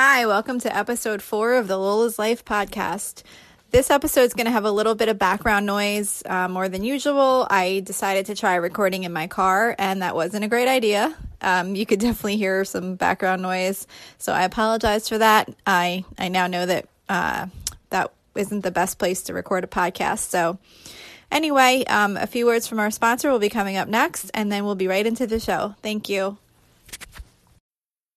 Hi, welcome to episode four of the Lola's Life podcast. This episode is going to have a little bit of background noise uh, more than usual. I decided to try recording in my car, and that wasn't a great idea. Um, you could definitely hear some background noise, so I apologize for that. I I now know that uh, that isn't the best place to record a podcast. So, anyway, um, a few words from our sponsor will be coming up next, and then we'll be right into the show. Thank you.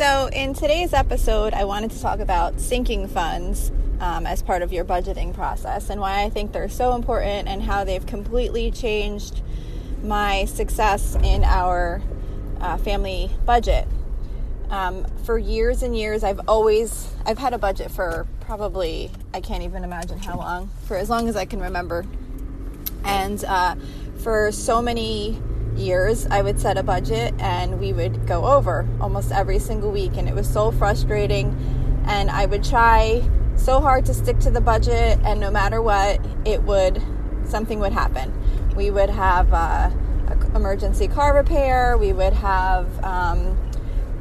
So, in today's episode, I wanted to talk about sinking funds um, as part of your budgeting process and why I think they're so important and how they've completely changed my success in our uh, family budget. Um, for years and years, I've always I've had a budget for probably I can't even imagine how long for as long as I can remember, and uh, for so many years, I would set a budget and we would go over almost every single week. And it was so frustrating. And I would try so hard to stick to the budget, and no matter what, it would, something would happen. We would have uh, emergency car repair, we would have um,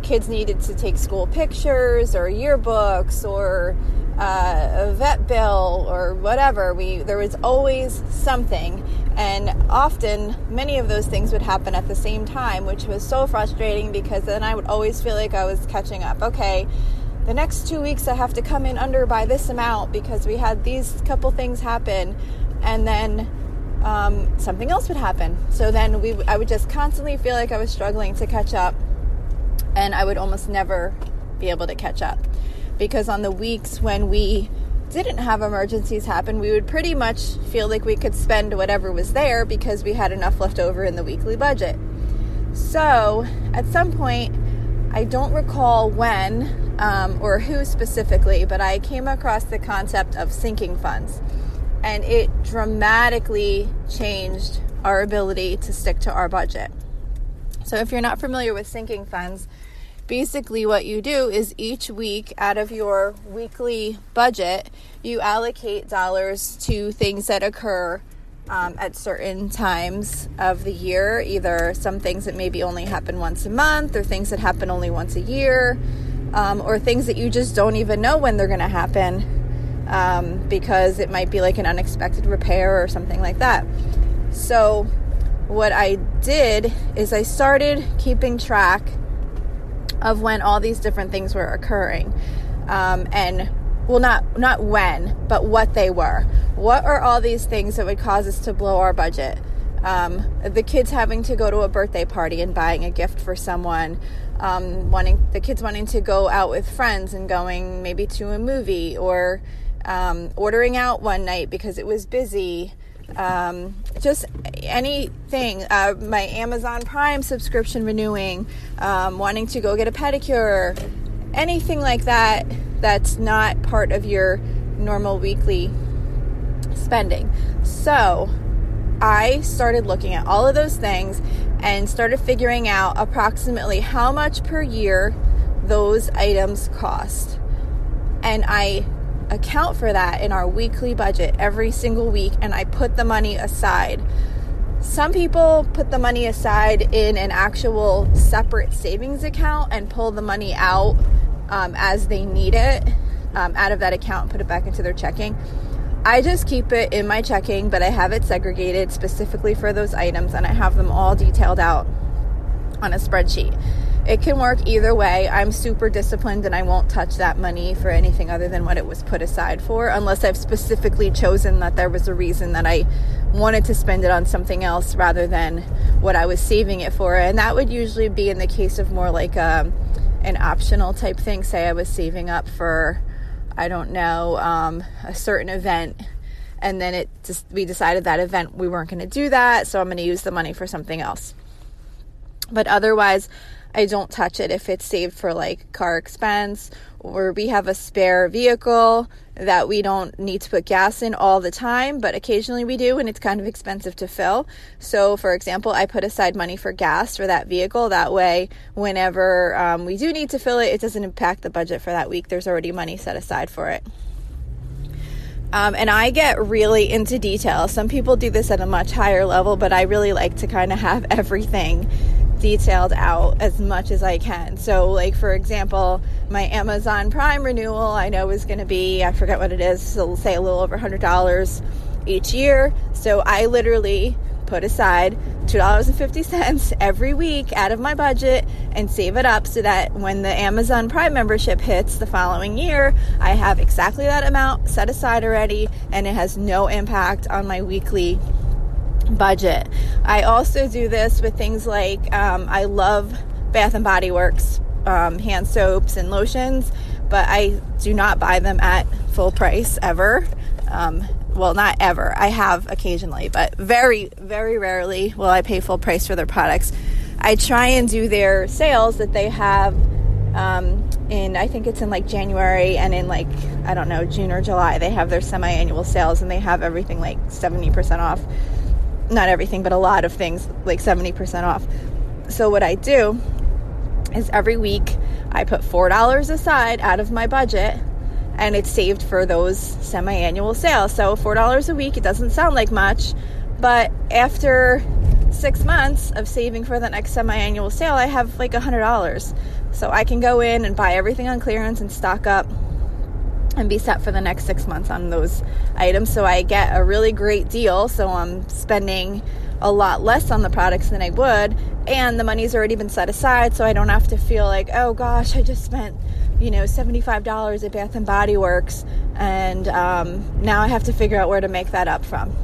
kids needed to take school pictures or yearbooks or uh, a vet bill or whatever. We there was always something, and often many of those things would happen at the same time, which was so frustrating because then I would always feel like I was catching up. Okay, the next two weeks I have to come in under by this amount because we had these couple things happen, and then um, something else would happen. So then we I would just constantly feel like I was struggling to catch up, and I would almost never be able to catch up because on the weeks when we didn't have emergencies happen, we would pretty much feel like we could spend whatever was there because we had enough left over in the weekly budget. So, at some point, I don't recall when um, or who specifically, but I came across the concept of sinking funds. And it dramatically changed our ability to stick to our budget. So, if you're not familiar with sinking funds, basically what you do is each week out of your weekly budget you allocate dollars to things that occur um, at certain times of the year. Either some things that maybe only happen once a month or things that happen only once a year um, or things that you just don't even know when they're going to happen um, because it might be like an unexpected repair or something like that. So what i did is i started keeping track of when all these different things were occurring. Um, and well not not when but what they were. What are all these things that would cause us to blow our budget? Um, the kids having to go to a birthday party and buying a gift for someone um, wanting the kids wanting to go out with friends and going maybe to a movie or um, ordering out one night because it was busy um, just anything. Uh, my Amazon Prime subscription renewing, um, wanting to go get a pedicure, anything like that that's not part of your normal weekly spending. So I started looking at all of those things and started figuring out approximately how much per year those items cost. And I account for that in our weekly budget every single week and I put the money aside. Some people put the money aside in an actual separate savings account and pull the money out um, as they need it um, out of that account and put it back into their checking. I just keep it in my checking, but I have it segregated specifically for those items and I have them all detailed out on a spreadsheet. It can work either way. I'm super disciplined and I won't touch that money for anything other than what it was put aside for, unless I've specifically chosen that there was a reason that I wanted to spend it on something else rather than what I was saving it for. And that would usually be in the case of more like a, um, an optional type thing. Say I was saving up for, I don't know, um, a certain event and then it just we decided that event we weren't going to do that so i'm going to use the money for something else but otherwise I don't touch it if it's saved for like car expense or we have a spare vehicle that we don't need to put gas in all the time, but occasionally we do and it's kind of expensive to fill. So, for example, I put aside money for gas for that vehicle. That way, whenever um, we do need to fill it, it doesn't impact the budget for that week. There's already money set aside for it. Um, and I get really into detail. Some people do this at a much higher level, but I really like to kind of have everything detailed out as much as I can. So, like for example, my Amazon Prime renewal I know is going to be I forget what it is, so say a little over $100 each year. So, I literally put aside $2.50 every week out of my budget and save it up so that when the Amazon Prime membership hits the following year, I have exactly that amount set aside already and it has no impact on my weekly budget. I also do this with things like um, I love Bath and Body Works um, hand soaps and lotions, but I do not buy them at full price ever. Um, well, not ever. I have occasionally, but very, very rarely will I pay full price for their products. I try and do their sales that they have um, in, I think it's in like January and in like, I don't know, June or July. They have their semi annual sales and they have everything like 70% off not everything, but a lot of things, like 70% off. So, what I do is every week I put $4 aside out of my budget and it's saved for those semi annual sales. So, $4 a week, it doesn't sound like much, but after six months of saving for the next semi annual sale, I have like $100. So, I can go in and buy everything on clearance and stock up and be set for the next six months on those items. So I get a really great deal. So I'm spending a lot less on the products than I would, and the money's already been set aside, so I don't have to feel like, oh gosh, I just spent, you know, $75 at Bath and Body Works, and um, now I have to figure out where to make that up from.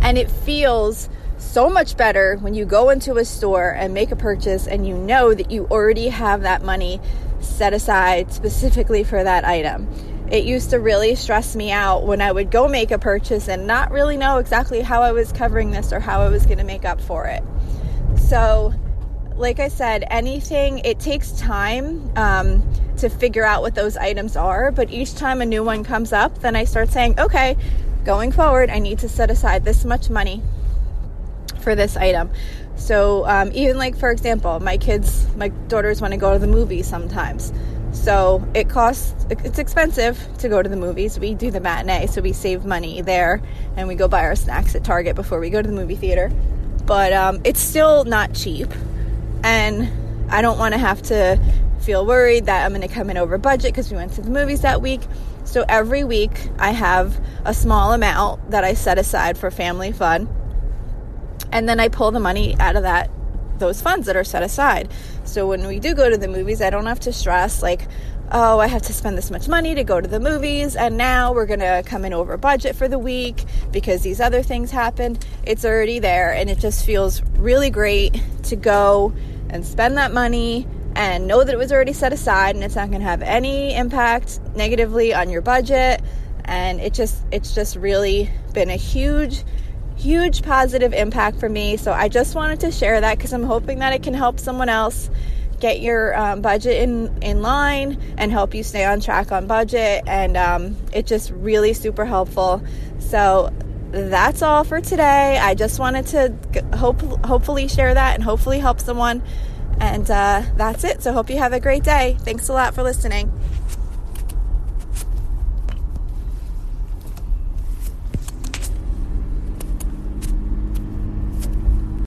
And it feels so much better when you go into a store and make a purchase and you know that you already have that money set aside specifically for that item. It used to really stress me out when I would go make a purchase and not really know exactly how I was covering this or how I was going to make up for it. So, like I said, anything, it takes time um, to figure out what those items are. But each time a new one comes up, then I start saying, okay, going forward, I need to set aside this much money for this item. So um, even like for example, my kids, my daughters want to go to the movies sometimes. So it costs, it's expensive to go to the movies. We do the matinee, so we save money there, and we go buy our snacks at Target before we go to the movie theater. But um, it's still not cheap, and I don't want to have to feel worried that I'm going to come in over budget because we went to the movies that week. So every week I have a small amount that I set aside for family fun and then I pull the money out of that those funds that are set aside. So when we do go to the movies, I don't have to stress like, oh, I have to spend this much money to go to the movies, and now we're gonna come in over budget for the week because these other things happened. It's already there, and it just feels really great to go and spend that money and know that it was already set aside and it's not gonna have any impact negatively on your budget. And it just, it's just really been a huge huge positive impact for me. So I just wanted to share that because I'm hoping that it can help someone else get your um, budget in, in line and help you stay on track on budget. And um, it's just really super helpful. So that's all for today. I just wanted to hope, hopefully share that and hopefully help someone. And uh, that's it. So hope you have a great day. Thanks a lot for listening.